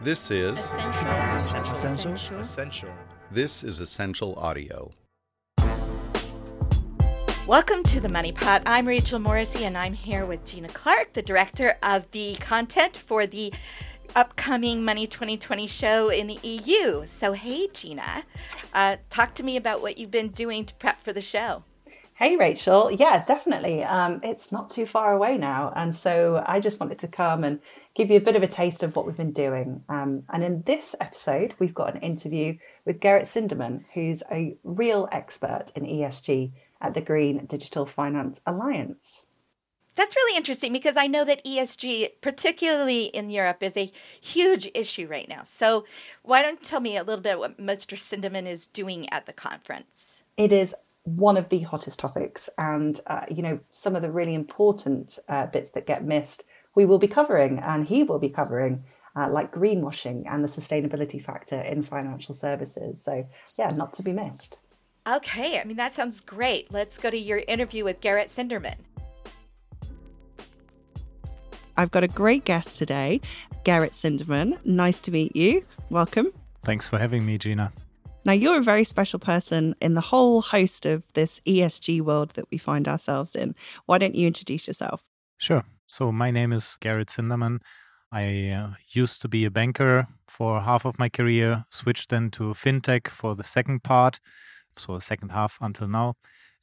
This is Essential. Essential. Essential. this is essential audio. Welcome to the Money Pot. I'm Rachel Morrissey, and I'm here with Gina Clarke, the director of the content for the upcoming Money 2020 show in the EU. So, hey, Gina, uh, talk to me about what you've been doing to prep for the show. Hey, Rachel. Yeah, definitely. Um, it's not too far away now. And so I just wanted to come and give you a bit of a taste of what we've been doing. Um, and in this episode, we've got an interview with Gerrit Sindermann, who's a real expert in ESG at the Green Digital Finance Alliance. That's really interesting because I know that ESG, particularly in Europe, is a huge issue right now. So, why don't you tell me a little bit what Mr. Sindermann is doing at the conference? It is one of the hottest topics, and uh, you know some of the really important uh, bits that get missed, we will be covering, and he will be covering, uh, like greenwashing and the sustainability factor in financial services. So, yeah, not to be missed. Okay, I mean, that sounds great. Let's go to your interview with Gerrit Sindermann. I've got a great guest today, Gerrit Sindermann. Nice to meet you. Welcome. Thanks for having me, Gina. Now, you're a very special person in the whole host of this ESG world that we find ourselves in. Why don't you introduce yourself? Sure. So, my name is Gerrit Sindermann. I uh, used to be a banker for half of my career, switched then to fintech for the second part, so second half until now.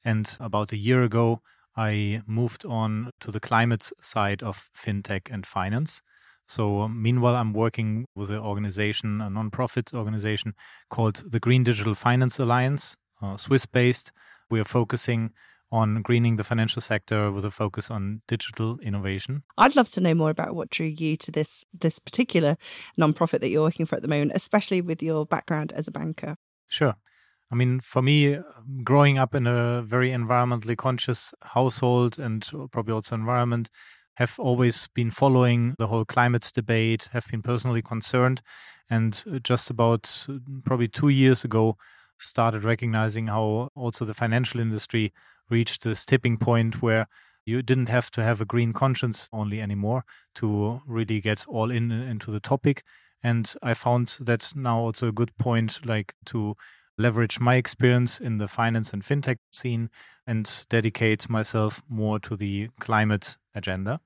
And about a year ago, I moved on to the climate side of fintech and finance. So, um, meanwhile, I'm working with an organization, a nonprofit organization called the Green Digital Finance Alliance, uh, Swiss based. We are focusing on greening the financial sector with a focus on digital innovation. I'd love to know more about what drew you to this this particular nonprofit that you're working for at the moment, especially with your background as a banker. Sure. I mean, for me, growing up in a very environmentally conscious household and probably also environment, have always been following the whole climate debate, have been personally concerned, and uh, just about uh, probably two years ago, started recognizing how also the financial industry reached this tipping point where you didn't have to have a green conscience only anymore to really get all in uh, into the topic. And I found that now also a good point, like to leverage my experience in the finance and fintech scene and dedicate myself more to the climate agenda.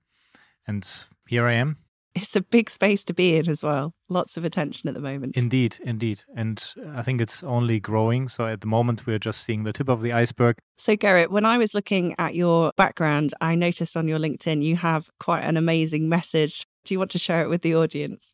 And here I am. It's a big space to be in as well. Lots of attention at the moment. Indeed, indeed. And I think it's only growing. So at the moment, we're just seeing the tip of the iceberg. So, Gerrit, when I was looking at your background, I noticed on your LinkedIn you have quite an amazing message. Do you want to share it with the audience?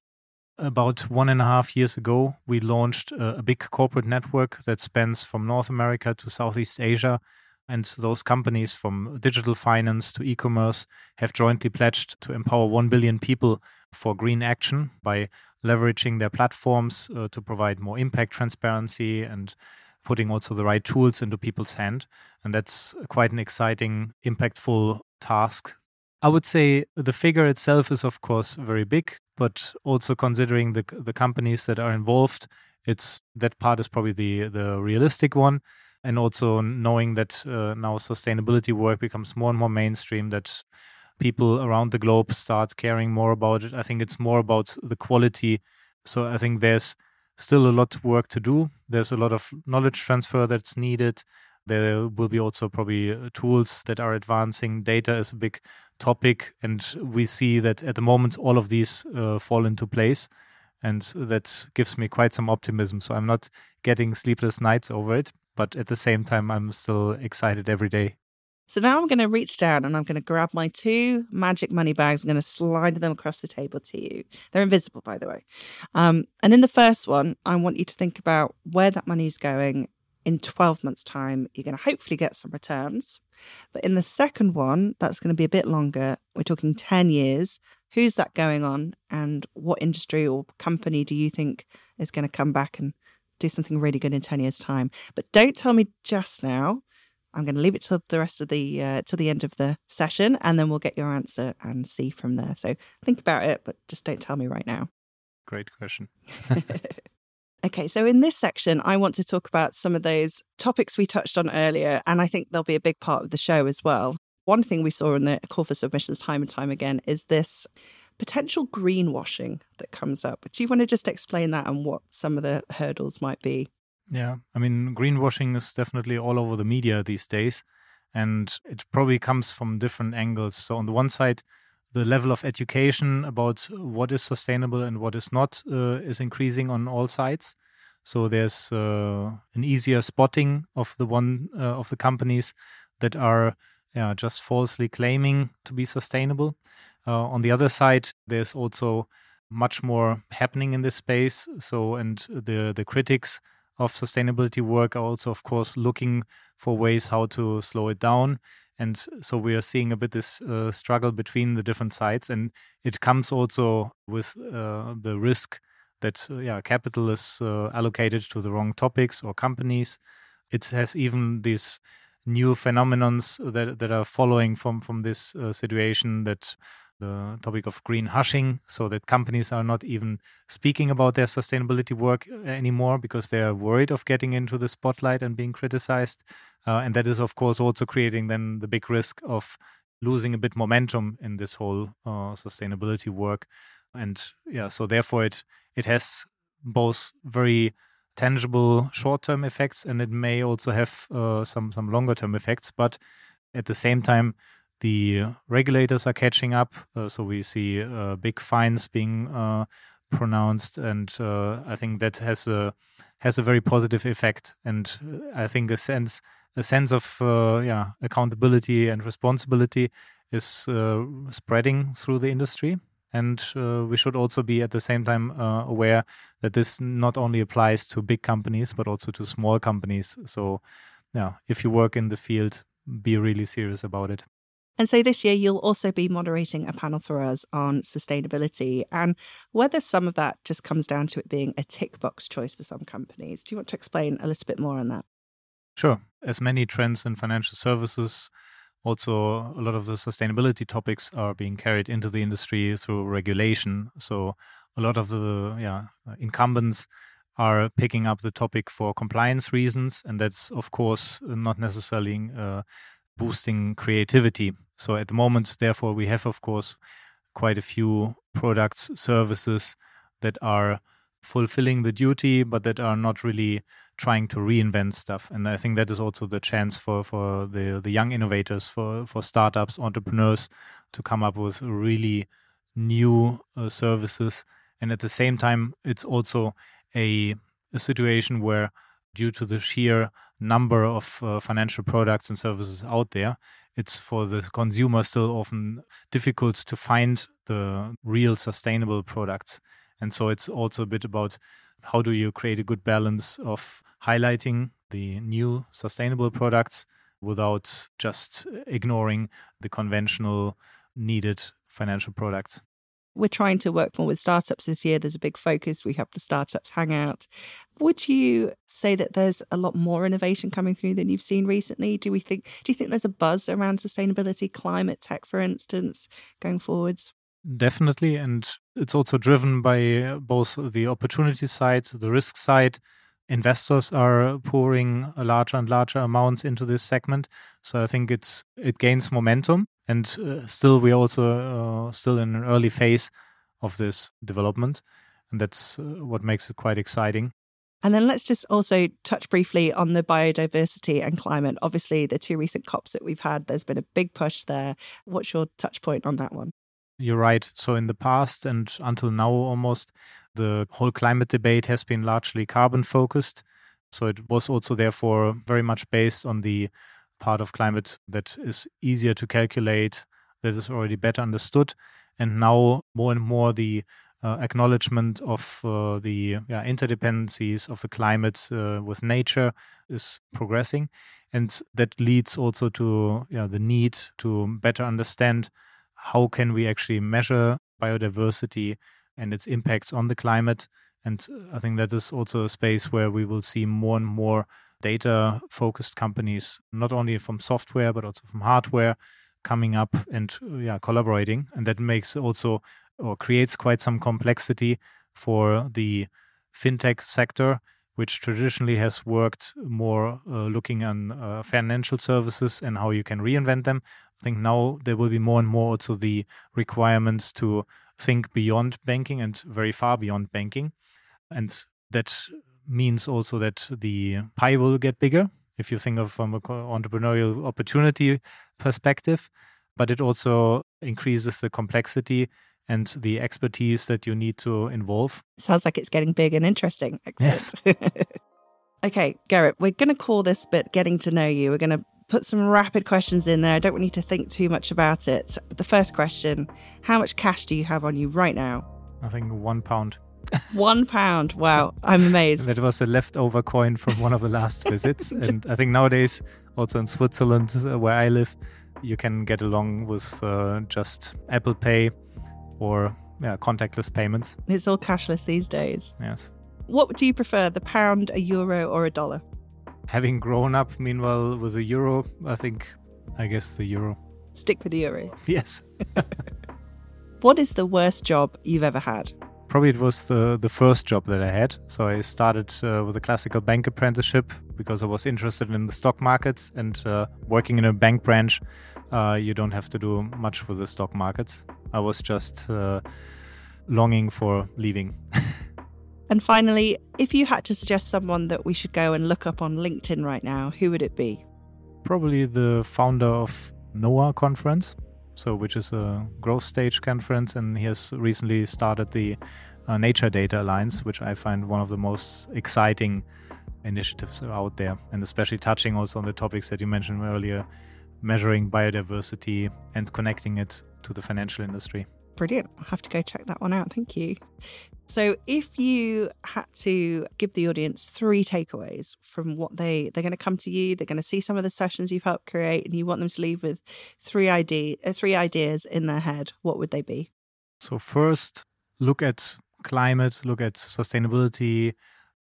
About one and a half years ago, we launched a, a big corporate network that spans from North America to Southeast Asia. And those companies from digital finance to e commerce have jointly pledged to empower 1 billion people for green action by leveraging their platforms uh, to provide more impact transparency and putting also the right tools into people's hand. And that's quite an exciting, impactful task. I would say the figure itself is, of course, very big, but also considering the the companies that are involved, it's that part is probably the the realistic one and also knowing that uh, now sustainability work becomes more and more mainstream that people around the globe start caring more about it. I think it's more about the quality. So i think there's still a lot of work to do. There's a lot of knowledge transfer that's needed. There will be also probably uh, tools that are advancing. Data is a big topic and we see that at the moment all of these uh, fall into place and that gives me quite some optimism. So i'm not getting sleepless nights over it but at the same time, I'm still excited every day. So now I'm going to reach down and I'm going to grab my two magic money bags. I'm going to slide them across the table to you. They're invisible, by the way. Um, and in the first one, I want you to think about where that money is going in 12 months' time. You're going to hopefully get some returns. But in the second one, that's going to be a bit longer. We're talking 10 years. Who's that going on? And what industry or company do you think is going to come back and do something really good in 10 years time. But don't tell me just now. I'm going to leave it to the rest of the uh, to the end of the session and then we'll get your answer and see from there. So think about it but just don't tell me right now. Great question. okay so in this section i want to talk about some of those topics we touched on earlier and i think they'll be a big part of the show as well. One thing we saw in the call for submissions time and time again is this potential greenwashing that comes up. Do you want to just explain that and what some of the hurdles might be? Yeah, I mean, greenwashing is definitely all over the media these days, and it probably comes from different angles. So, on the one side, the level of education about what is sustainable and what is not uh, is increasing on all sides. So there's uh, an easier spotting of the one uh, of the companies that are just falsely claiming to be sustainable. Uh, on the other side, there's also much more happening in this space. So, and the the critics of sustainability work are also, of course, looking for ways how to slow it down. And so we are seeing a bit this uh, struggle between the different sides, and it comes also with uh, the risk that uh, yeah capital is uh, allocated to the wrong topics or companies. It has even these new phenomenons that that are following from from this uh, situation that the topic of green hushing, so that companies are not even speaking about their sustainability work uh, anymore because they are worried of getting into the spotlight and being criticized. Uh, and that is, of course, also creating then the big risk of losing a bit momentum in this whole uh, sustainability work. And yeah, so therefore it it has both very tangible short-term effects and it may also have uh, some some longer-term effects. But at the same time, the regulators are catching up. Uh, so we see uh, big fines being uh, pronounced, and uh, I think that has a has a very positive effect. And uh, I think a sense a sense of yeah accountability and responsibility is spreading through the industry. And uh, we should also be at the same time uh, aware that this not only applies to big companies, but also to small companies. So, yeah, if you work in the field, be really serious about it. And so this year, you'll also be moderating a panel for us on sustainability and whether some of that just comes down to it being a tick box choice for some companies. Do you want to explain a little bit more on that? Sure. As many trends in financial services, also a lot of the sustainability topics are being carried into the industry through regulation. So a lot of the yeah incumbents are picking up the topic for compliance reasons, and that's of course not necessarily uh, boosting creativity. So at the moment, therefore, we have of course quite a few products, services that are fulfilling the duty, but that are not really trying to reinvent stuff. And I think that is also the chance for, for the, the young innovators, for, for startups, entrepreneurs to come up with really new uh, services. And at the same time, it's also a, a situation where, due to the sheer number of uh, financial products and services out there, it's for the consumer still often difficult to find the real sustainable products. And so it's also a bit about how do you create a good balance of highlighting the new sustainable products without just ignoring the conventional needed financial products. We're trying to work more with startups this year. There's a big focus. We have the Startups Hangout. Would you say that there's a lot more innovation coming through than you've seen recently? Do we think do you think there's a buzz around sustainability, climate tech, for instance, going forwards? Definitely. And it's also driven by uh, both the opportunity side, the risk side. Investors are pouring larger and larger amounts into this segment. So I think it's it gains momentum. And uh, still, we're also uh, still in an early phase of this development. And that's uh, what makes it quite exciting. And then let's just also touch briefly on the biodiversity and climate. Obviously, the two recent COPs that we've had, there's been a big push there. What's your touch point on that one? You're right. So, in the past and until now, almost, the whole climate debate has been largely carbon focused. So, it was also, therefore, very much based on the part of climate that is easier to calculate, that is already better understood. And now, more and more, the uh, acknowledgement of uh, the yeah, interdependencies of the climate uh, with nature is progressing. And that leads also to yeah, the need to better understand how can we actually measure biodiversity and its impacts on the climate. And I think that is also a space where we will see more and more data focused companies, not only from software, but also from hardware, coming up and yeah, collaborating. And that makes also or creates quite some complexity for the fintech sector, which traditionally has worked more uh, looking on uh, financial services and how you can reinvent them. I think now there will be more and more also the requirements to think beyond banking and very far beyond banking. And that means also that the pie will get bigger if you think of from an entrepreneurial opportunity perspective, but it also increases the complexity and the expertise that you need to involve. Sounds like it's getting big and interesting. Excellent. Yes. okay, Gerrit, we're going to call this bit getting to know you. We're going to put some rapid questions in there. I don't want you to think too much about it. The first question How much cash do you have on you right now? I think one pound. One pound. Wow, I'm amazed. that was a leftover coin from one of the last visits. and I think nowadays, also in Switzerland, uh, where I live, you can get along with uh, just Apple Pay or yeah, contactless payments. It's all cashless these days. Yes. What do you prefer, the pound, a euro, or a dollar? Having grown up, meanwhile, with a euro, I think, I guess the euro. Stick with the euro. Yes. what is the worst job you've ever had? Probably it was the, the first job that I had. So I started uh, with a classical bank apprenticeship because I was interested in the stock markets and uh, working in a bank branch. Uh, you don't have to do much with the stock markets. I was just uh, longing for leaving. and finally, if you had to suggest someone that we should go and look up on LinkedIn right now, who would it be? Probably the founder of NOAH conference, so which is a growth stage conference, and he has recently started the uh, Nature Data Alliance, which I find one of the most exciting initiatives out there, and especially touching also on the topics that you mentioned earlier, measuring biodiversity and connecting it to the financial industry. Brilliant. I'll have to go check that one out. Thank you. So, if you had to give the audience three takeaways from what they they're going to come to you, they're going to see some of the sessions you've helped create, and you want them to leave with three idea uh, three ideas in their head, what would they be? So, first, look at climate, look at sustainability,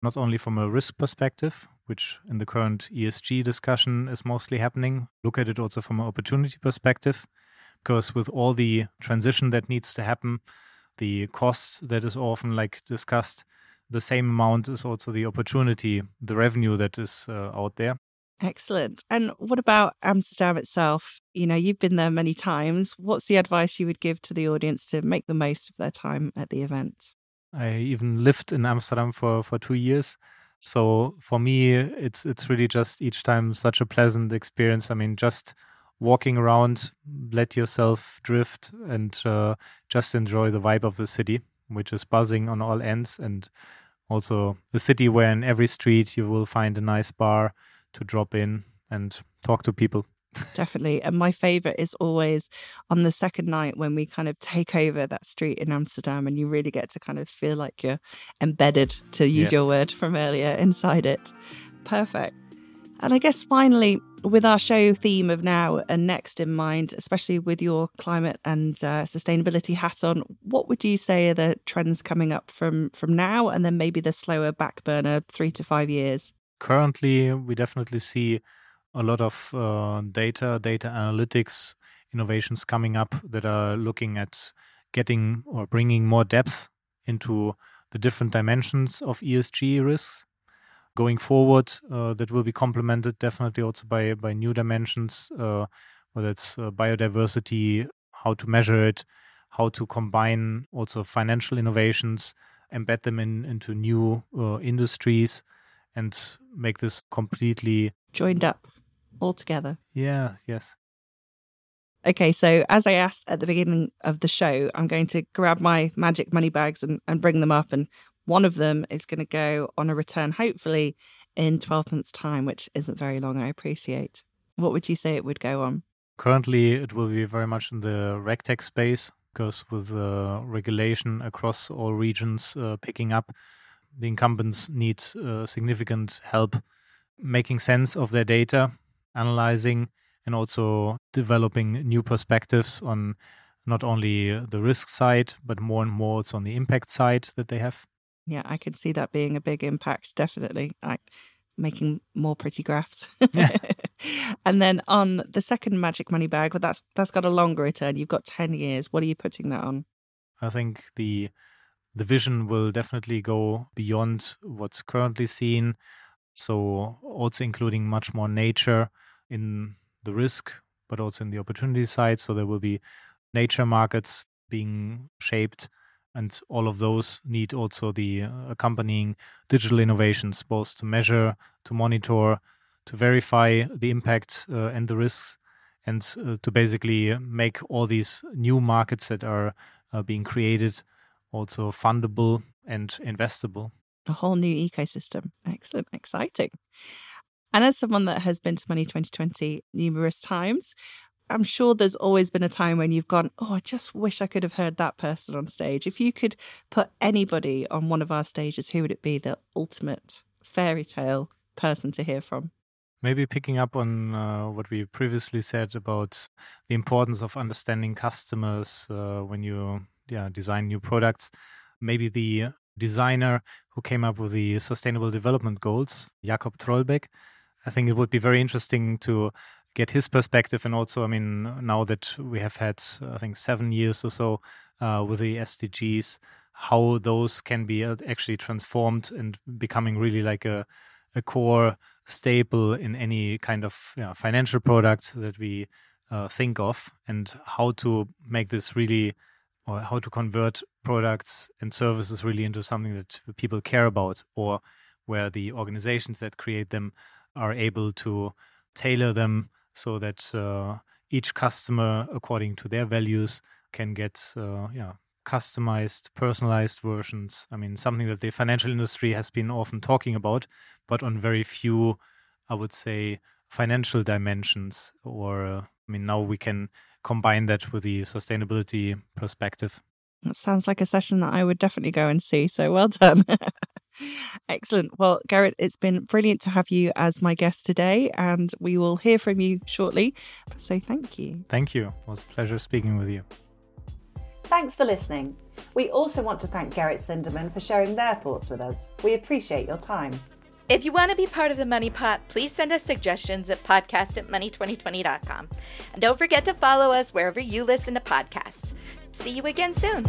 not only from a risk perspective, which in the current ESG discussion is mostly happening. Look at it also from an opportunity perspective because with all the transition that needs to happen, the cost that is often like discussed, the same amount is also the opportunity, the revenue that is uh, out there. Excellent. And what about Amsterdam itself? You know, you've been there many times. What's the advice you would give to the audience to make the most of their time at the event? I even lived in Amsterdam for, for two years. So for me, it's it's really just each time such a pleasant experience. I mean, just walking around, let yourself drift and uh, just enjoy the vibe of the city, which is buzzing on all ends. And also the city where in every street you will find a nice bar to drop in and talk to people. Definitely. And my favorite is always on the second night when we kind of take over that street in Amsterdam and you really get to kind of feel like you're embedded, to use yes. your word from earlier, inside it. Perfect. And I guess finally, with our show theme of now and next in mind, especially with your climate and uh, sustainability hat on, what would you say are the trends coming up from from now and then maybe the slower back burner three to five years? Currently, we definitely see a lot of uh, data, data analytics innovations coming up that are looking at getting or bringing more depth into the different dimensions of ESG risks going forward, uh, that will be complemented definitely also by by new dimensions, uh, whether it's uh, biodiversity, how to measure it, how to combine also financial innovations, embed them in into new uh, industries, and make this completely joined up all together. Yeah. Yes. Okay, so as I asked at the beginning of the show, I'm going to grab my magic money bags and, and bring them up and one of them is going to go on a return, hopefully in 12 months' time, which isn't very long, I appreciate. What would you say it would go on? Currently, it will be very much in the RegTech space because with uh, regulation across all regions uh, picking up, the incumbents need uh, significant help making sense of their data, analyzing, and also developing new perspectives on not only the risk side, but more and more it's on the impact side that they have yeah, I could see that being a big impact, definitely. Like making more pretty graphs. and then on the second magic money bag, well that's that's got a longer return. You've got ten years. What are you putting that on? I think the the vision will definitely go beyond what's currently seen. So also including much more nature in the risk, but also in the opportunity side. So there will be nature markets being shaped. And all of those need also the uh, accompanying digital innovations, both to measure, to monitor, to verify the impact uh, and the risks, and uh, to basically make all these new markets that are uh, being created also fundable and investable. A whole new ecosystem. Excellent, exciting. And as someone that has been to Money 2020 numerous times, I'm sure there's always been a time when you've gone, Oh, I just wish I could have heard that person on stage. If you could put anybody on one of our stages, who would it be the ultimate fairy tale person to hear from? Maybe picking up on uh, what we previously said about the importance of understanding customers uh, when you yeah, design new products. Maybe the designer who came up with the Sustainable Development Goals, Jakob Trollbäck. I think it would be very interesting to get his perspective. And also, I mean, now that we have had, I think, seven years or so uh, with the SDGs, how those can be uh, actually transformed and becoming really like a, a core staple in any kind of you know, financial product that we uh, think of, and how to make this really or how to convert products and services really into something that people care about or where the organizations that create them are able to tailor them so that uh, each customer according to their values can get uh, yeah customized personalized versions i mean something that the financial industry has been often talking about but on very few i would say financial dimensions or uh, i mean now we can combine that with the sustainability perspective. That sounds like a session that I would definitely go and see. So well done. Excellent. Well, Gerrit, it's been brilliant to have you as my guest today, and we will hear from you shortly. So thank you. Thank you. It was a pleasure speaking with you. Thanks for listening. We also want to thank Gerrit Sindermann for sharing their thoughts with us. We appreciate your time. If you want to be part of the Money Pot, please send us suggestions at podcast at money2020.com. And don't forget to follow us wherever you listen to podcasts. See you again soon.